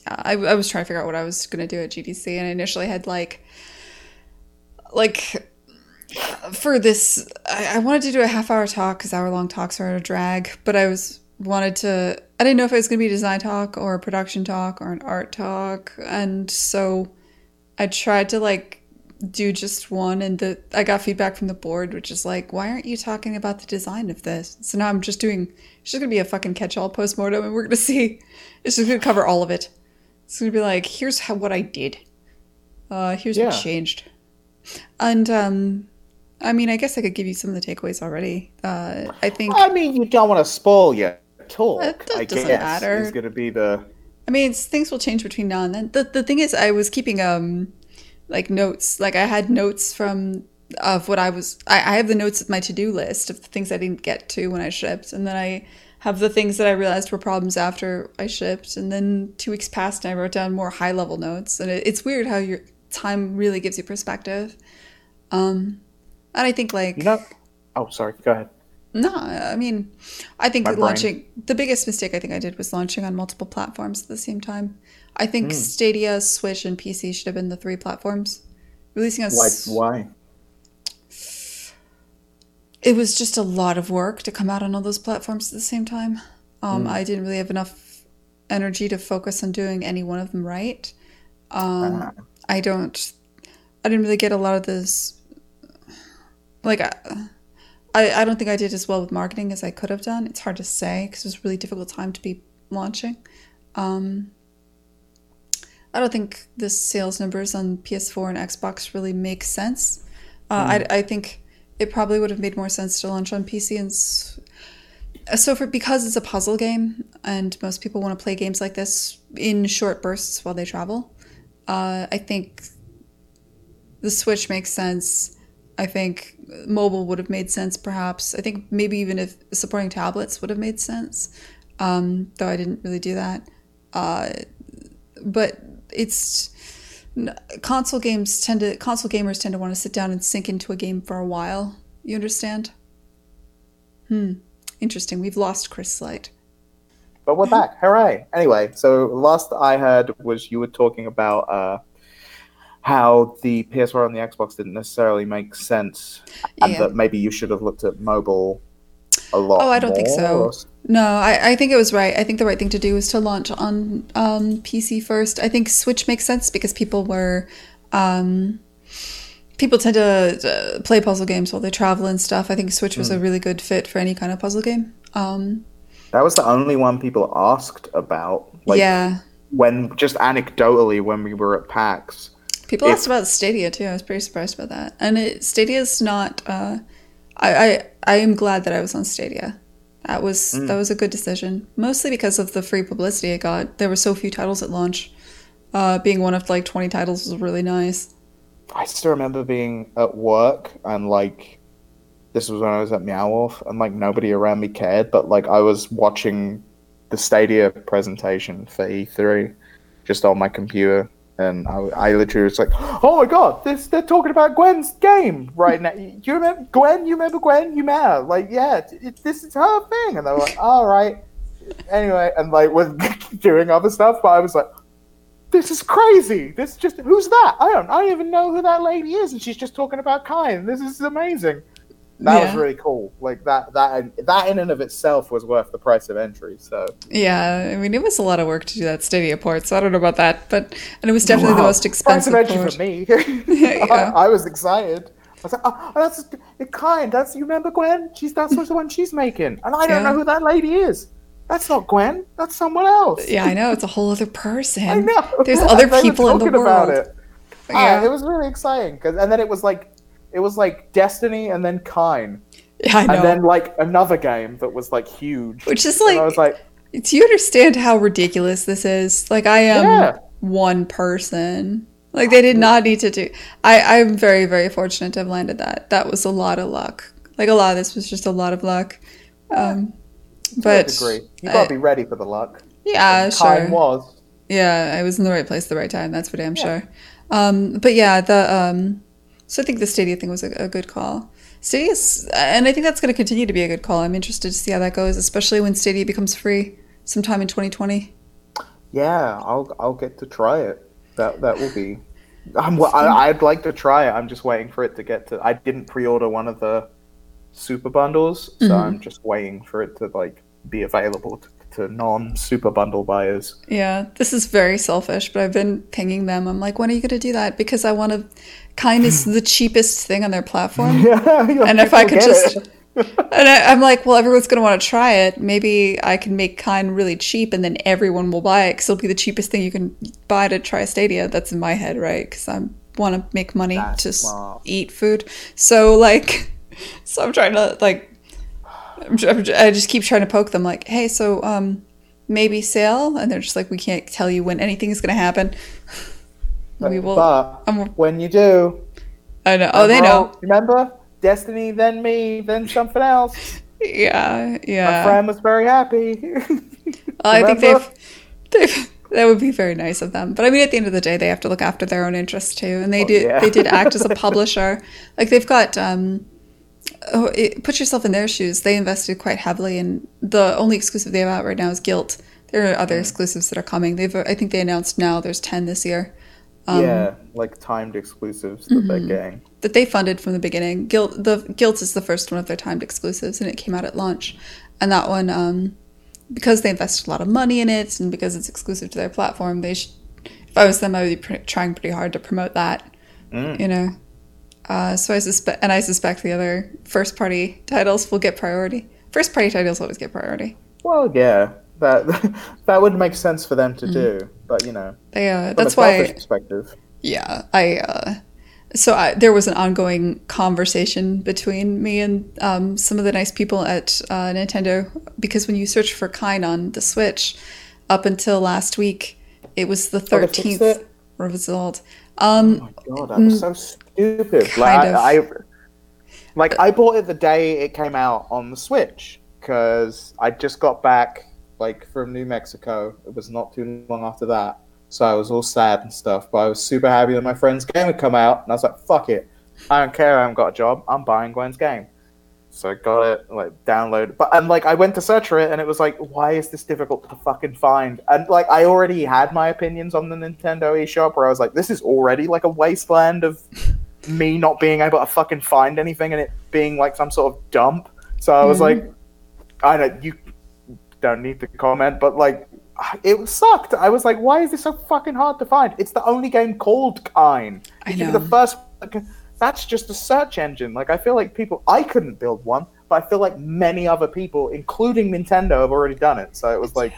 I, I was trying to figure out what I was gonna do at GDC, and I initially had like, like, for this, I, I wanted to do a half hour talk because hour long talks are a drag, but I was wanted to. I didn't know if it was gonna be a design talk or a production talk or an art talk, and so I tried to like do just one and the I got feedback from the board which is like why aren't you talking about the design of this so now I'm just doing it's just gonna be a fucking catch-all postmortem and we're gonna [laughs] see it's just gonna cover all of it it's gonna be like here's how what I did uh here's what changed and um I mean I guess I could give you some of the takeaways already uh I think I mean, you don't want to spoil your talk. That- that I doesn't guess matter. is to be the I mean, it's, things will change between now and then. The the thing is, I was keeping um like notes. Like I had notes from of what I was. I, I have the notes of my to do list of the things I didn't get to when I shipped, and then I have the things that I realized were problems after I shipped, and then two weeks passed, and I wrote down more high level notes. And it, it's weird how your time really gives you perspective. Um, and I think like know. Oh, sorry. Go ahead. no, I mean, I think My that brain. launching the biggest mistake I think I did was launching on multiple platforms at the same time. I think Hmm. Stadia, Switch, and PC should have been the three platforms. Releasing on Why? s- Why? it was just a lot of work to come out on all those platforms at the same time. Um, I didn't really have enough energy to focus on doing any one of them right. Um, Ah. I don't. I didn't really get a lot of this. Like, I, I, I don't think I did as well with marketing as I could have done. It's hard to say because it was a really difficult time to be launching. Um, I don't think the sales numbers on PS4 and Xbox really make sense. Uh, I, I think it probably would have made more sense to launch on PC and. So for because it's a puzzle game and most people want to play games like this in short bursts while they travel, uh, I think the Switch makes sense. I think mobile would have made sense, perhaps. I think maybe even if supporting tablets would have made sense, um, though I didn't really do that. Uh, but it's console games tend to console gamers tend to want to sit down and sink into a game for a while. You understand? Hmm. Interesting. We've lost Chris Slight. But we're back. Hooray. Anyway, so last I heard was you were talking about uh, how the PS4 and the Xbox didn't necessarily make sense, and Yeah. that maybe you should have looked at mobile a lot. Oh, I don't think so. No, I, I think it was right. I think the right thing to do was to launch on um, PC first. I think Switch makes sense because people were. Um, people tend to uh, play puzzle games while they travel and stuff. I think Switch was a really good fit for any kind of puzzle game. Um, That was the only one people asked about. Like, yeah. when just anecdotally when we were at PAX. People If- asked about Stadia too. I was pretty surprised about that. And it, Stadia's not. Uh, I, I I am glad that I was on Stadia. That was that was a good decision. Mostly because of the free publicity it got. There were so few titles at launch. Uh, being one of like twenty titles was really nice. I still remember being at work and like this was when I was at Meow Wolf and like nobody around me cared, but like I was watching the Stadia presentation for E3 just on my computer and I, I literally was like, "Oh my god, this they're talking about Gwen's game right now. You remember Gwen? You remember Gwen? You met her? Like, yeah, it, this is her thing." And they were like, [laughs] "All right." Anyway, and like was [laughs] doing other stuff, but I was like, this is crazy. This just who's that? I don't. I don't even know who that lady is, and she's just talking about Kine. This is amazing. That was really cool. Like that. That that in and of itself was worth the price of entry. So Yeah, I mean it was a lot of work to do that Stadia port, so I don't know about that, but and it was definitely the most expensive price of port. entry for me. [laughs] Yeah. I, I was excited. I was like, oh, that's kind. That's you remember Gwen? She's that's the one she's making, and I don't Yeah. know who that lady is. That's not Gwen. That's someone else. Yeah, I know it's a whole other person. [laughs] I know. There's [laughs] other people in the talking about it. Yeah. Ah, it was really exciting because, and then it was like, it was like Destiny and then Kine, Yeah, [laughs] I and then like another game that was like huge. Which is and like, I was like, do you understand how ridiculous this is? Like, I am Yeah. one person. Like, they did not need to do. I I'm very very fortunate to have landed that. That was a lot of luck. Like a lot of this was just a lot of luck. Um, but degree, you gotta uh, be ready for the luck. yeah, Kine sure. was. Yeah, I was in the right place at the right time. That's for damn sure. Um, but yeah, the um, so I think the Stadia thing was a, a good call. Stadia's, and I think that's going to continue to be a good call. I'm interested to see how that goes, especially when Stadia becomes free sometime in 2020. Yeah, I'll I'll get to try it. That that will be. I'm, I, I'd like to try it. I'm just waiting for it to get to. I didn't pre-order one of the super bundles, so Mhm. I'm just waiting for it to like be available to, to non-super bundle buyers. Yeah, this is very selfish, but I've been pinging them. I'm like, when are you going to do that? Because I want to. Kine is the cheapest thing on their platform. [laughs] Yeah, and if I could just it. [laughs] and I, i'm like well everyone's going to want to try it maybe i can make Kine really cheap and then everyone will buy it because it'll be the cheapest thing you can buy to try stadia that's in my head right because i want to make money That's to smart. eat food so like [laughs] so i'm trying to like I'm, tr- I'm tr- i just keep trying to poke them like hey so um maybe sale and they're just like we can't tell you when anything is going to happen we will But I'm- when you do, i know oh they know Remember, Destiny, then me, then something else. yeah yeah. My friend was very happy. [laughs] I think they've, they've that would be very nice of them. But I mean, at the end of the day, they have to look after their own interests too, and they Oh, do. yeah. They did act as a [laughs] publisher. Like they've got. Um, oh, it, put yourself in their shoes. They invested quite heavily, and the only exclusive they have out right now is Gylt. There are Mm. other exclusives that are coming. They've. I think they announced now. There's ten this year. Um, yeah, like timed exclusives that they're Mm-hmm. getting. that they funded from the beginning. Gylt the Gylt is the first one of their timed exclusives, and it came out at launch. And that one, um, because they invested a lot of money in it, and because it's exclusive to their platform, they should. If I was them, I would be pr- trying pretty hard to promote that. Mm. You know. Uh, so I suspect, and I suspect the other first party titles will get priority. First party titles always get priority. Well, yeah, that [laughs] that would make sense for them to do, but you know, They, uh, from Mm. that's a why. perspective. Yeah, I. Uh, so I, there was an ongoing conversation between me and um, some of the nice people at uh, Nintendo because when you search for Kine on the Switch, up until last week, it was the Oh, thirteenth it? result. Um, Oh my god, was so stupid. kind Like. I, I, like I bought it the day it came out on the Switch because I just got back like from New Mexico. It was not too long after that, So I was all sad and stuff, but I was super happy that my friend's game had come out, and I was like, "Fuck it, I don't care. I haven't got a job. I'm buying Gwen's game." So I got it, like download, but and like I went to search for it, and it was like, "Why is this difficult to fucking find?" And like I already had my opinions on the Nintendo eShop, where I was like, "This is already like a wasteland of me not being able to fucking find anything, and it being like some sort of dump." So I was Mhm. like, "I know you don't need to comment, but like." It sucked. I was like, "Why is this so fucking hard to find?" It's the only game called Kine. I It should be know. the first. Like, that's just a search engine. Like I feel like people. I couldn't build one, but I feel like many other people, including Nintendo, have already done it. So it was like,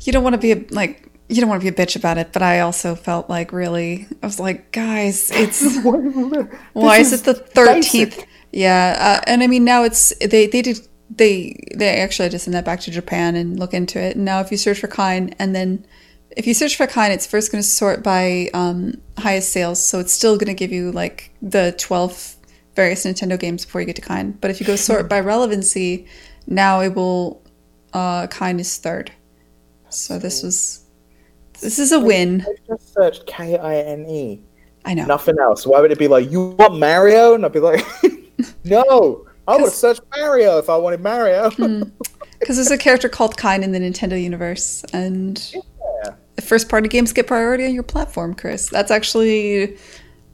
You don't want to be a, like you don't want to be a bitch about it, but I also felt like really I was like, guys, it's [laughs] why is, it the thirteenth? Yeah, uh, and I mean now it's they they did they they actually to send that back to Japan and look into it. And now if you search for Kine and then if you search for Kine, it's first going to sort by um, highest sales, so it's still going to give you like the twelve various Nintendo games before you get to Kine. But if you go sort by relevancy, now it will uh, Kine is third. So this was this is a win. I just searched K I N E. I know. Nothing else. Why would it be like you want Mario? And I'd be like, [laughs] no. I would have searched Mario if I wanted Mario. [laughs] Because there's a character called Kine in the Nintendo universe, and Yeah. the first party games get priority on your platform, Chris. That's actually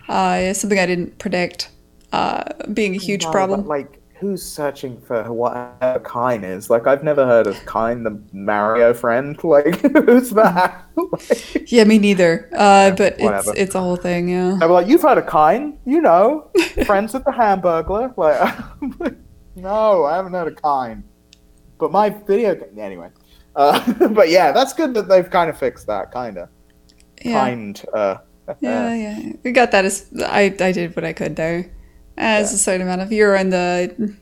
uh, something I didn't predict uh, being a huge No, problem. like, who's searching for whatever Kine is? Like, I've never heard of Kine, the Mario friend. [laughs] Like, who's that? [laughs] like, yeah, me neither. Uh, but it's whatever. it's a whole thing. Yeah. I'm like, you've heard of Kine, you know, [laughs] friends with the Hamburglar. Like, like, no, I haven't heard of Kine. But my video, ga- anyway. Uh, but yeah, that's good that they've kind of fixed that, kind of. Yeah. Kind. Uh, Yeah, yeah. We got that as I I did what I could there. Uh, As Yeah. a certain amount of you're on the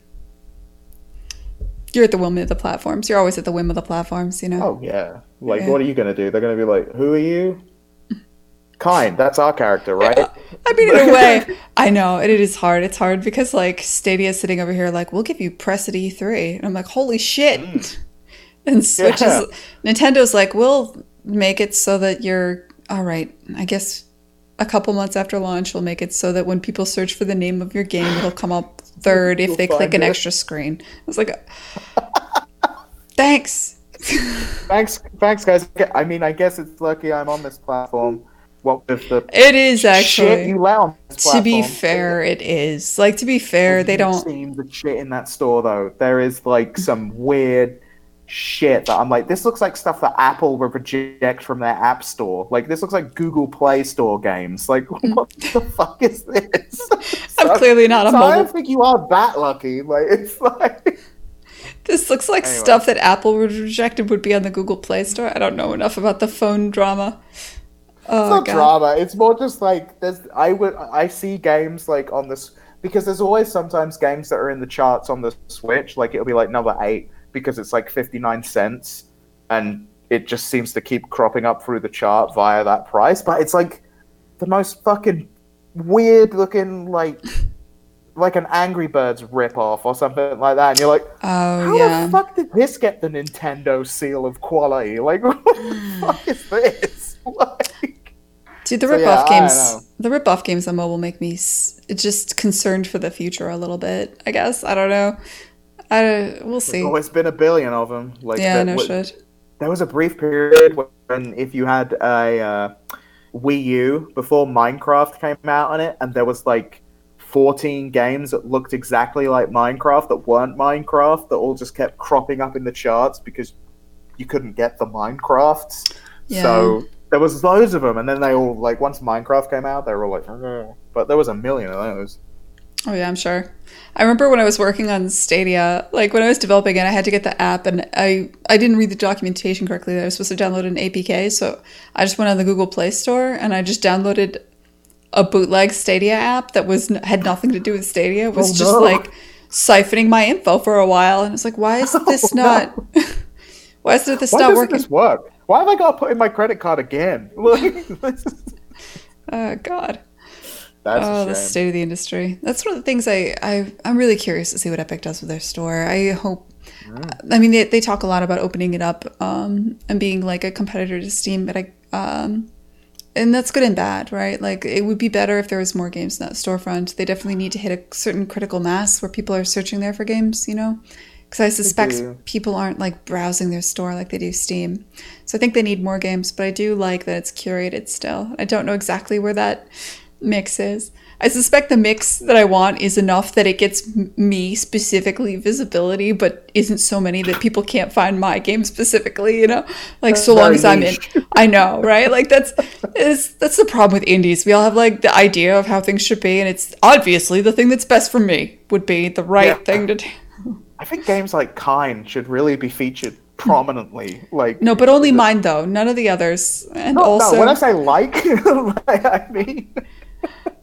you're at the whim of the platforms. You're always at the whim of the platforms, you know. oh yeah. Like, Yeah. what are you gonna do? They're gonna be like, who are you? Kine. That's our character, right? I mean, in a way, I know and it is hard. It's hard because like Stadia sitting over here, like, we'll give you Press at E3, and I'm like, holy shit. Mm. [laughs] And Switch Yeah. is Nintendo's like, we'll make it so that you're all right. I guess a couple months after launch, we'll make it so that when people search for the name of your game, it'll come up third if You'll they click an it. extra screen. I was like, thanks. [laughs] thanks, thanks, guys. I mean, I guess it's lucky I'm on this platform. What with the It is actually. shit you let on to be fair, it is. Like to be fair, they don't. seen the shit in that store though. There is like some weird shit that I'm like, this looks like stuff that Apple would reject from their app store. Like this looks like Google Play Store games. Like [laughs] mm. what the fuck is this? [laughs] I'm So- clearly not a so I don't think you are that lucky. Like it's [laughs] like This looks like Anyway. stuff that Apple would reject and would be on the Google Play Store. I don't know enough about the phone drama. Oh it's not god. drama. It's more just like there's. I would. I see games like on this because there's always sometimes games that are in the charts on the Switch. Like it'll be like number eight because it's like fifty nine cents, and it just seems to keep cropping up through the chart via that price. But it's like the most fucking weird looking like. Like an Angry Birds rip-off or something like that, and you're like, Oh how yeah. the fuck did this get the Nintendo seal of quality? Like, [laughs] what the fuck is this? [laughs] Like, Dude, the So, rip yeah, off games. The rip off games on mobile make me s- just concerned for the future a little bit. I guess I don't know. I don't, we'll see. There's always been a billion of them. Like, Yeah, there, no wa- shit. there was a brief period when if you had a uh, Wii U before Minecraft came out on it, and there was like 14 games that looked exactly like Minecraft that weren't Minecraft that all just kept cropping up in the charts because you couldn't get the Minecrafts. Yeah. So there was loads of them, and then they all like once Minecraft came out, they were all like, "Oh." but there was a million of those. Oh yeah, I'm sure. I remember when I was working on Stadia, like when I was developing it, I had to get the app, and I I didn't read the documentation correctly. That I was supposed to download an APK, so I just went on the Google Play Store and I just downloaded a bootleg Stadia app that was had nothing to do with Stadia. It was Oh, just no. like siphoning my info for a while, and it's like, why is [laughs] oh, this Oh, no. not? [laughs] why is this Why not working? this work? Why have I got to put in my credit card again? Like, this is- Oh God. That's oh, the state of the industry. That's one of the things I, I I'm really curious to see what Epic does with their store. I hope. Mm. I mean, they, they talk a lot about opening it up um, and being like a competitor to Steam, but I Um, and that's good and bad, right? Like it would be better if there was more games in that storefront. They definitely need to hit a certain critical mass where people are searching there for games, you know? Because I suspect people aren't like browsing their store like they do Steam. So I think they need more games, but I do like that it's curated still. I don't know exactly where that mix is. I suspect the mix that I want is enough that it gets me specifically visibility, but isn't so many that people can't find my game specifically. You know, like so long as I'm in. [laughs] I know, right? Like that's is that's the problem with indies. We all have like the idea of how things should be, and it's obviously the thing that's best for me would be the right Yeah. thing to do. I think games like Kine should really be featured prominently. Like No, but only mine though. None of the others. And no, also, no, when I say like, [laughs] like, I mean,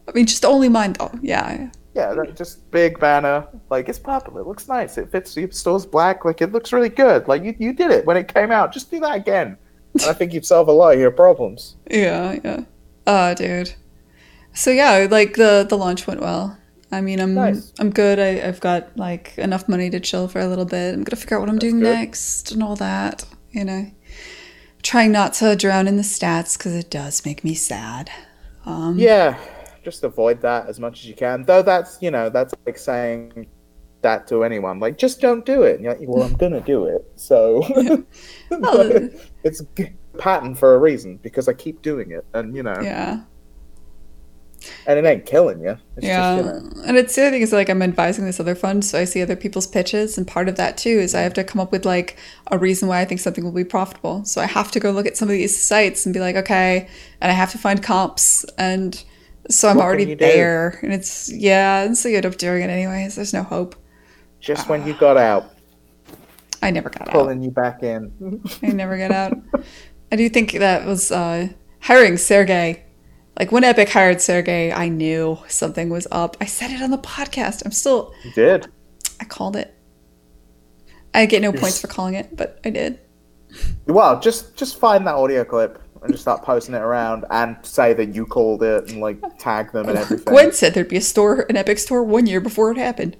I mean, just only mine though. Yeah. yeah, that- just big banner. Like it's popular. It looks nice. It fits your store's black. Like it looks really good. Like you, you did it when it came out. Just do that again. And I think you'd solve a lot of your problems. Yeah, yeah. Uh, dude. So yeah, like the the launch went well. I mean, I'm Nice. I'm good. I, I've got like enough money to chill for a little bit. I'm gonna figure out what I'm doing good. next and all that. You know, trying not to drown in the stats because it does make me sad. Um, Yeah, just avoid that as much as you can. Though that's you know that's like saying that to anyone. Like just don't do it. And you're like, well, I'm gonna do it. So [laughs] Well, [laughs] it's pattern for a reason because I keep doing it, and you know, yeah. and it ain't killing you. It's Yeah, just, you know, and it's the other thing is like I'm advising this other fund, so I see other people's pitches, and part of that too is I have to come up with like a reason why I think something will be profitable. So I have to go look at some of these sites and be like, okay, and I have to find comps, and so I'm What already do? there, and it's yeah, and so you end up doing it anyways. There's no hope. just when you got out, I never got out. pulling you back in. [laughs] I never got out. I do think that was uh, hiring Sergey. Like when Epic hired Sergey, I knew something was up. I said it on the podcast. I'm still You did. I called it. I get no points for calling it, but I did. Well, just just find that audio clip and just start posting it around and say that you called it and like tag them and everything. Gwen said there'd be a store, an Epic store, one year before it happened.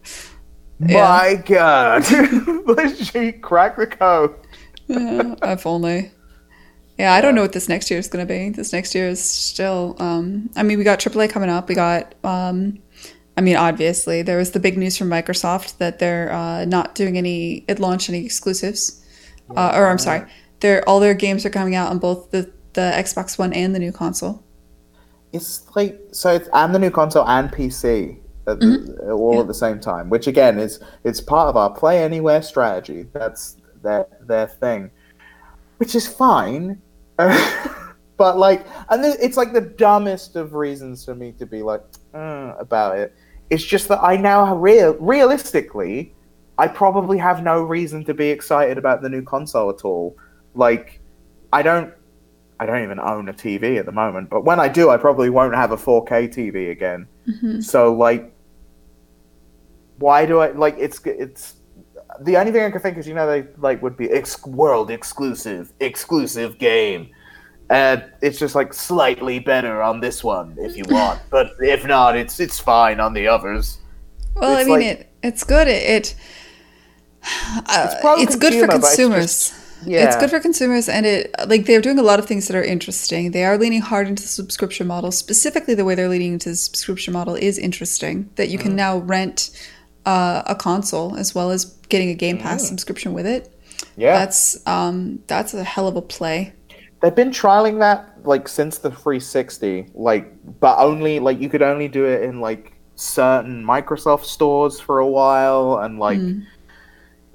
My God, [laughs] she cracked the code. Yeah, if only. Yeah, I don't know what this next year is going to be. This next year is still. Um, I mean, we got AAA coming up. We got. Um, I mean, obviously, there was the big news from Microsoft that they're uh, not doing any. It launched any exclusives, uh, or I'm sorry, they're all their games are coming out on both the the Xbox One and the new console. It's like so, it's, and the new console and PC at the, Mm-hmm. all at the same time, which again is it's part of our play anywhere strategy. That's their their thing, which is fine. [laughs] but like, and it's like the dumbest of reasons for me to be like uh, about it. It's just that I now have real realistically, I probably have no reason to be excited about the new console at all. Like, I don't I don't even own a TV at the moment, but when I do, I probably won't have a 4K TV again. So like, why do I like? It's it's the only thing I can think is you know they like would be ex- world exclusive exclusive game, and it's just like slightly better on this one if you [laughs] want, but if not, it's it's fine on the others. Well, I mean, like- it it's good. It, it [sighs] uh, it's, pro-consumer, good for it's consumers. Yeah. It's good for consumers, and it like they're doing a lot of things that are interesting. They are leaning hard into the subscription model. Specifically, the way they're leaning into the subscription model is interesting. That you can Mm-hmm. now rent uh, a console as well as getting a Game Mm. Pass subscription with it. Yeah, That's um that's a hell of a play. they've been trialing that like since the 360 like but only like you could only do it in like certain microsoft stores for a while and like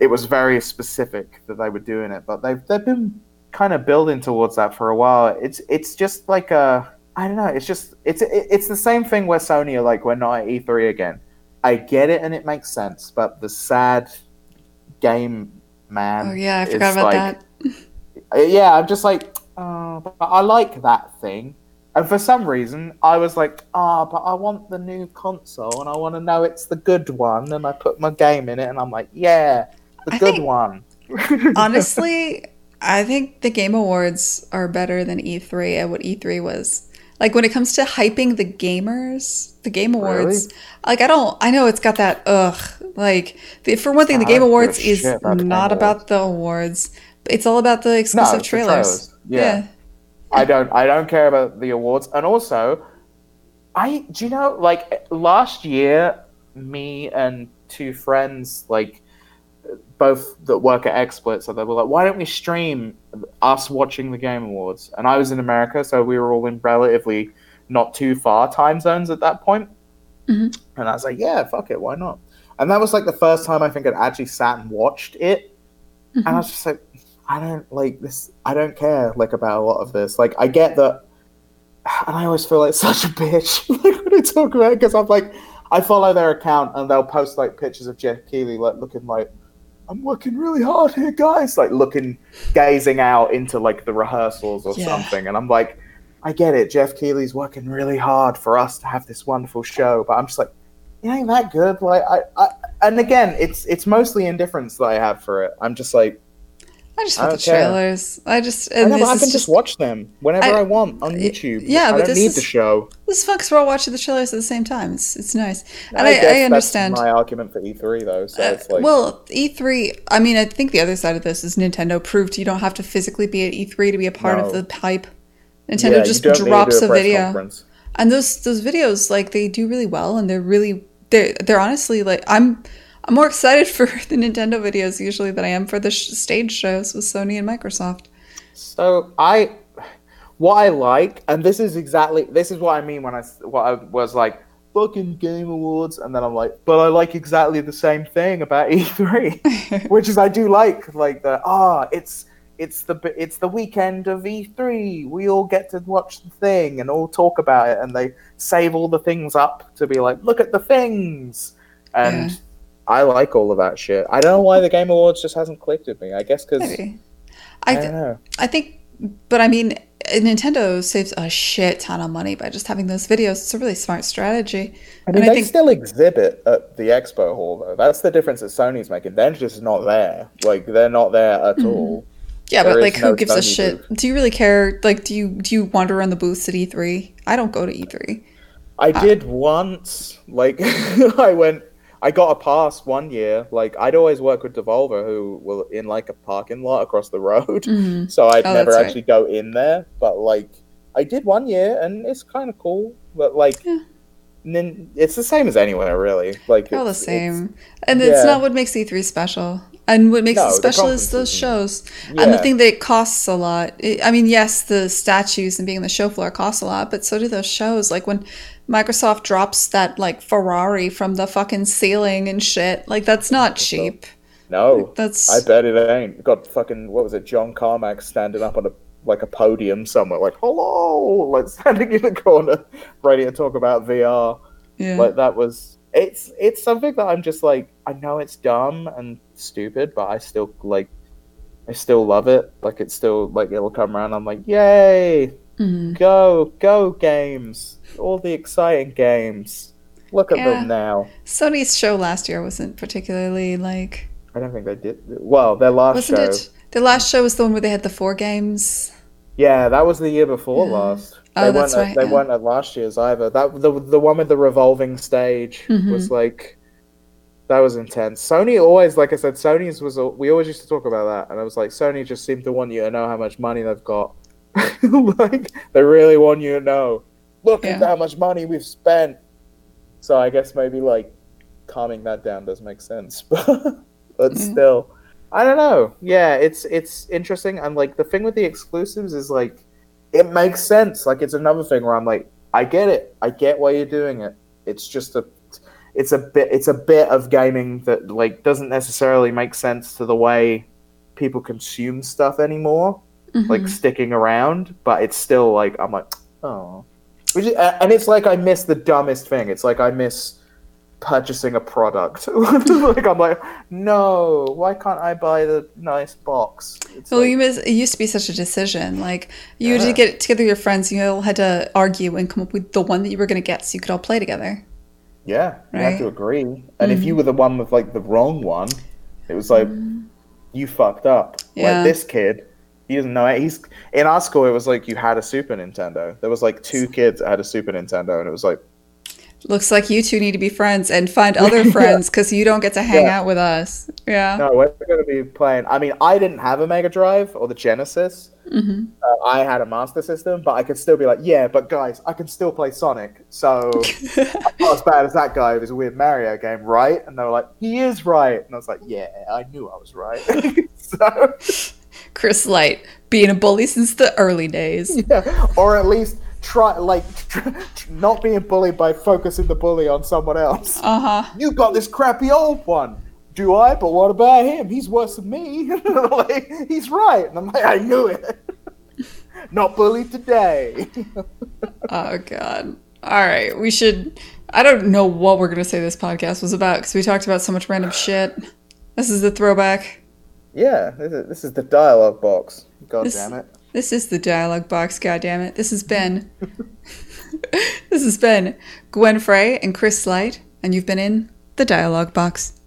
it was very specific that they were doing it but they've they've been kind of building towards that for a while it's it's just like a i don't know it's just it's it's the same thing where sony are like we're not at e3 again i get it and it makes sense but the sad game man Oh yeah, I forgot about like- that. [laughs] yeah, I'm just like, oh, but I like that thing. And for some reason, I was like, ah, but I want the new console and I want to know it's the good one. And I put my game in it and I'm like, yeah, the I good think- one. [laughs] Honestly, I think the Game Awards are better than E3 at what E3 was. Like when it comes to hyping the gamers, the Game Awards, really? like I don't, I know it's got that ugh. Like the, for one thing, the ah, Game don't Awards is about not about the awards. It's all about the exclusive it's the trailers. trailers. Yeah. I don't. I don't care about the awards. And also, I do you know like last year, me and two friends like both that work at XSplit, so they were like, "Why don't we stream us watching the Game Awards?" And I was in America, so we were all in relatively not too far time zones at that point. Mhm. And I was like, "Yeah, fuck it, why not?" And that was like the first time I think I'd actually sat and watched it, and I was just like, "I don't like this. I don't care like about a lot of this. Like, I get that." And I always feel like [laughs] such a bitch [laughs] like when I talk about it because I'm like, I follow their account and they'll post like pictures of Geoff Keighley like looking like I'm working really hard here, guys. Like looking, gazing out into like the rehearsals or Yeah. something, and I'm like, I get it. Geoff Keighley's working really hard for us to have this wonderful show, but I'm just like, it ain't that good. Like I, I and again, it's it's mostly indifference that I have for it. I'm just like, I just I want the don't care. trailers. I just I, know, I can just, just watch them whenever I- I, want on YouTube. yeah, I but don't this need is- the show. this because we're all watching the trailers at the same time. It's it's nice, and I, I, I, understand. my argument for E3 though. So Uh, it's like, well, E3. I mean, I think the other side of this is Nintendo proved you don't have to physically be at E3 to be a part of the hype. Nintendo you just don't need to drops do a, video, conference. and those those videos like they do really well, and they're really they're they're honestly like I'm I'm more excited for [laughs] the Nintendo videos usually than I am for the sh- stage shows with Sony and Microsoft. So I, what I like, and this is exactly this is what I mean when I what I was like fucking Game Awards, and then I'm like, but I like exactly the same thing about E3, [laughs] which is I do like like the ah, it's it's the it's the weekend of E3. We all get to watch the thing and all talk about it, and they save all the things up to be like, look at the things, and. Yeah. I like all of that shit. I don't know why the Game Awards just hasn't clicked with me. I guess because. I I th- know. I think, but I mean, Nintendo saves a shit ton of money by just having those videos. It's a really smart strategy. I mean, and I they think still exhibit at the expo hall, though. That's the difference that Sony's making. They're just not there. Like they're not there at mm-hmm. all. Yeah, There but like, who no gives a Sony shit? Do you really care? Like, do you do you wander around the booths at E3? I don't go to E E3. I uh, did once. Like [laughs] I went. I got a pass one year. Like I'd always work with Devolver, who were in like a parking lot across the road. Mm-hmm. [laughs] So I'd Oh, never that's right. actually go in there. But like I did one year, and it's kind of cool. But like. Yeah. Nin- It's the same as anywhere, really. Like They're all the it's- it's- same, and it's yeah. not what makes E3 special. And what makes No, it special is those shows, and the thing that it costs a lot. It, I mean, yes, the statues and being on the show floor cost a lot, but so do those shows. Like when Microsoft drops that like Ferrari from the fucking ceiling and shit. Like that's not cheap. No, That's I bet it ain't. Got fucking what was it? John Carmack standing up on a like a podium somewhere, like hello, like [laughs] standing in the corner, ready to talk about VR. yeah. Like that was. It's it's something that I'm just like I know it's dumb and stupid, but I still like. I still love it. Like it's still like it'll come around. I'm like, yay, Mhm. go go games, all the exciting games. Look at Yeah. them now. Sony's show last year wasn't particularly like I don't think they did. Well, their last wasn't show. it? The last show was the one where they had the four games. Yeah, that was the year before Yeah. last. Oh, They that's weren't. right, They yeah. weren't at last year's either. That the the one with the revolving stage Mhm. was like that was intense. Sony always, like I said, Sony's was. We always used to talk about that, and I was like, Sony just seemed to want you to know how much money they've got. [laughs] like they really want you to know. Look at how much money we've spent. So I guess maybe like calming that down does make sense, [laughs] but but Yeah. still, I don't know. Yeah, it's it's interesting, and like the thing with the exclusives is like it makes sense. Like it's another thing where I'm like, I get it. I get why you're doing it. It's just a it's a bit it's a bit of gaming that like doesn't necessarily make sense to the way people consume stuff anymore. Like Mhm. sticking around, but it's still like I'm like, oh. Which is, and it's like I miss the dumbest thing. It's like I miss purchasing a product. [laughs] like I'm like, no, why can't I buy the nice box? It's Well, like- you miss, it used to be such a decision. Like you had Yeah. to get together with your friends. You all had to argue and come up with the one that you were going to get, so you could all play together. Yeah, you have to agree. And if Mhm. you were the one with like the wrong one, it was like you fucked up. Yeah. Like this kid, he doesn't know it. He's in our school. It was like you had a Super Nintendo. There was like two kids that had a Super Nintendo, and it was like Looks like you two need to be friends and find other [laughs] friends because you don't get to hang Yeah. out with us. Yeah. No, we're going to be playing. I mean, I didn't have a Mega Drive or the Genesis. hmm Uh, I had a Master System, but I could still be like, yeah, but guys, I can still play Sonic. So [laughs] I'm not as bad as that guy who was a weird Mario game, right? And they were like, he is right. And I was like, yeah, I knew I was right. [laughs] so, Chris Slight, being a bully since the early days. yeah. Or at least try, like, tr- [laughs] tr- not being bullied by focusing the bully on someone else. Uh huh. You got this crappy old one. Do I? But what about him? He's worse than me. [laughs] like, he's right. And I'm like, I knew it. [laughs] Not bullied today. Oh god. All right, we should. I don't know what we're gonna say this podcast was about because we talked about so much random shit. This is the throwback. yeah, this is, this is the dialogue box. God This- damn it. This is the dialogue box. God damn it. This has been. [laughs] this has been Gwen Frey and Chris Slight, and you've been in the dialogue box.